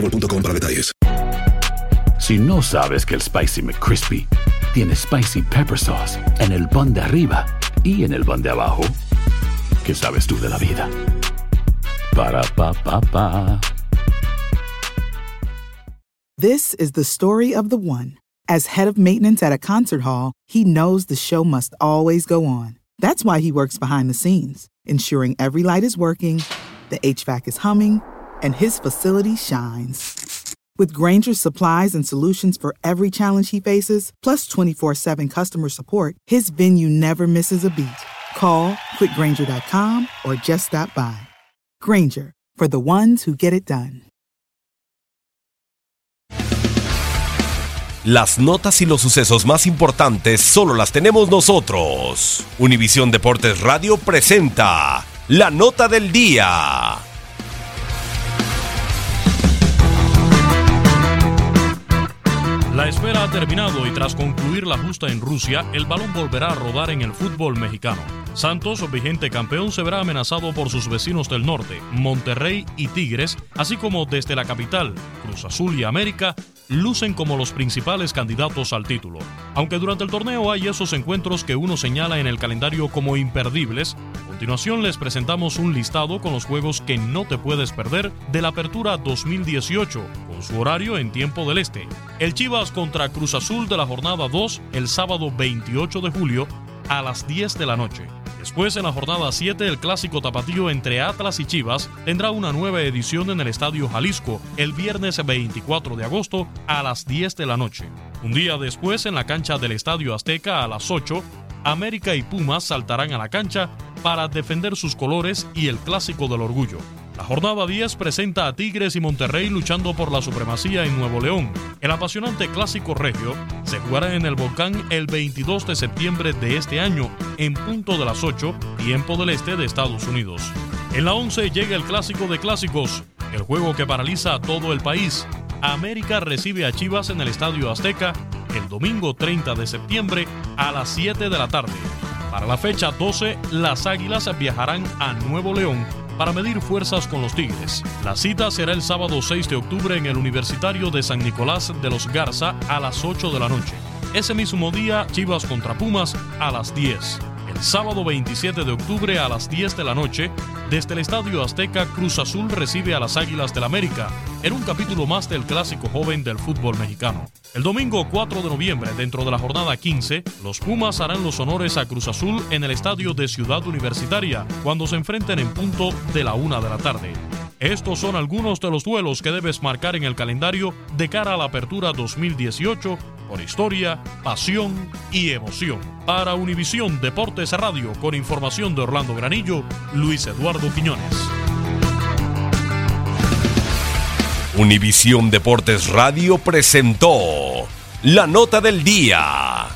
boostmobile.com para detalles. Si no sabes que el Spicy McCrispy tiene Spicy Pepper Sauce en el pan de arriba y en el pan de abajo, ¿qué sabes tú de la vida? Para, pa, pa, pa. This is the story of the one. As head of maintenance at a concert hall, he knows the show must always go on. That's why he works behind the scenes, ensuring every light is working, the HVAC is humming, and his facility shines. With Granger's supplies and solutions for every challenge he faces, plus 24 7 customer support, his venue never misses a beat. Call quickgranger.com or just stop by. Granger, for the ones who get it done. Las notas y los sucesos más importantes solo las tenemos nosotros. Univisión Deportes Radio presenta la nota del día. La espera ha terminado y tras concluir la justa en Rusia, el balón volverá a rodar en el fútbol mexicano. Santos, vigente campeón, se verá amenazado por sus vecinos del norte, Monterrey y Tigres, así como desde la capital, Cruz Azul y América, lucen como los principales candidatos al título. Aunque durante el torneo hay esos encuentros que uno señala en el calendario como imperdibles, a continuación les presentamos un listado con los juegos que no te puedes perder de la Apertura 2018, con su horario en tiempo del este. El Chivas contra Cruz Azul de la jornada 2 el sábado 28 de julio a las 10 de la noche. Después, en la jornada 7, el clásico tapatío entre Atlas y Chivas tendrá una nueva edición en el Estadio Jalisco el viernes 24 de agosto a las 10 de la noche. Un día después, en la cancha del Estadio Azteca a las 8, América y Pumas saltarán a la cancha para defender sus colores y el clásico del orgullo. La jornada 10 presenta a Tigres y Monterrey luchando por la supremacía en Nuevo León. El apasionante clásico regio se jugará en el Volcán el 22 de septiembre de este año, en punto de las 8, tiempo del este de Estados Unidos. En la 11 llega el clásico de clásicos, el juego que paraliza a todo el país. América recibe a Chivas en el Estadio Azteca el domingo 30 de septiembre a las 7 de la tarde. Para la fecha 12, las Águilas viajarán a Nuevo León para medir fuerzas con los Tigres. La cita será el sábado 6 de octubre en el Universitario de San Nicolás de los Garza a las 8 de la noche. Ese mismo día, Chivas contra Pumas a las 10. Sábado 27 de octubre a las 10 de la noche, desde el Estadio Azteca, Cruz Azul recibe a las Águilas del América en un capítulo más del clásico joven del fútbol mexicano. El domingo 4 de noviembre, dentro de la jornada 15, los Pumas harán los honores a Cruz Azul en el Estadio de Ciudad Universitaria cuando se enfrenten en punto de la una de la tarde. Estos son algunos de los duelos que debes marcar en el calendario de cara a la apertura 2018 por historia, pasión y emoción. Para Univisión Deportes Radio, con información de Orlando Granillo, Luis Eduardo Quiñones. Univisión Deportes Radio presentó la nota del día.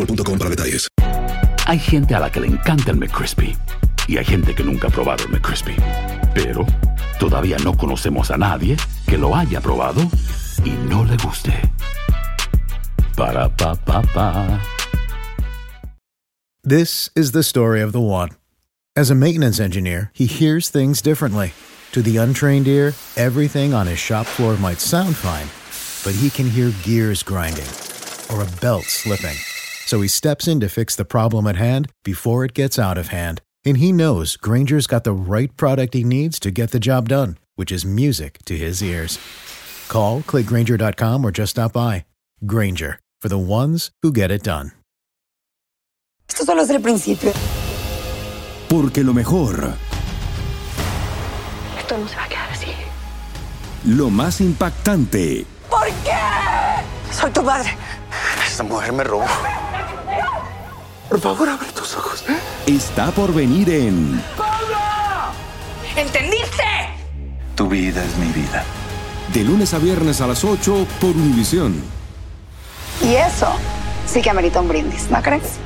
boostmobile.com para detalles. Hay gente a la que le encanta el McCrispy y hay gente que nunca ha probado el McCrispy. Pero Todavía no conocemos a nadie que lo haya probado y no le guste. Para pa pa pa. This is the story of the one. As a maintenance engineer, he hears things differently. To the untrained ear, everything on his shop floor might sound fine, but he can hear gears grinding or a belt slipping. So he steps in to fix the problem at hand before it gets out of hand. And he knows Granger's got the right product he needs to get the job done, which is music to his ears. Call, clickgranger.com, or just stop by. Granger, for the ones who get it done. Esto solo es el principio. Porque lo mejor, Esto no se va a quedar así. lo más impactante, ¿Por qué? Soy tu madre. Esta mujer me robó. Por favor, abre tus ojos. está por venir en ¿Entendiste? Tu vida es mi vida. De lunes a viernes a las 8 por Univisión. Y eso sí que amerita un brindis, ¿no crees?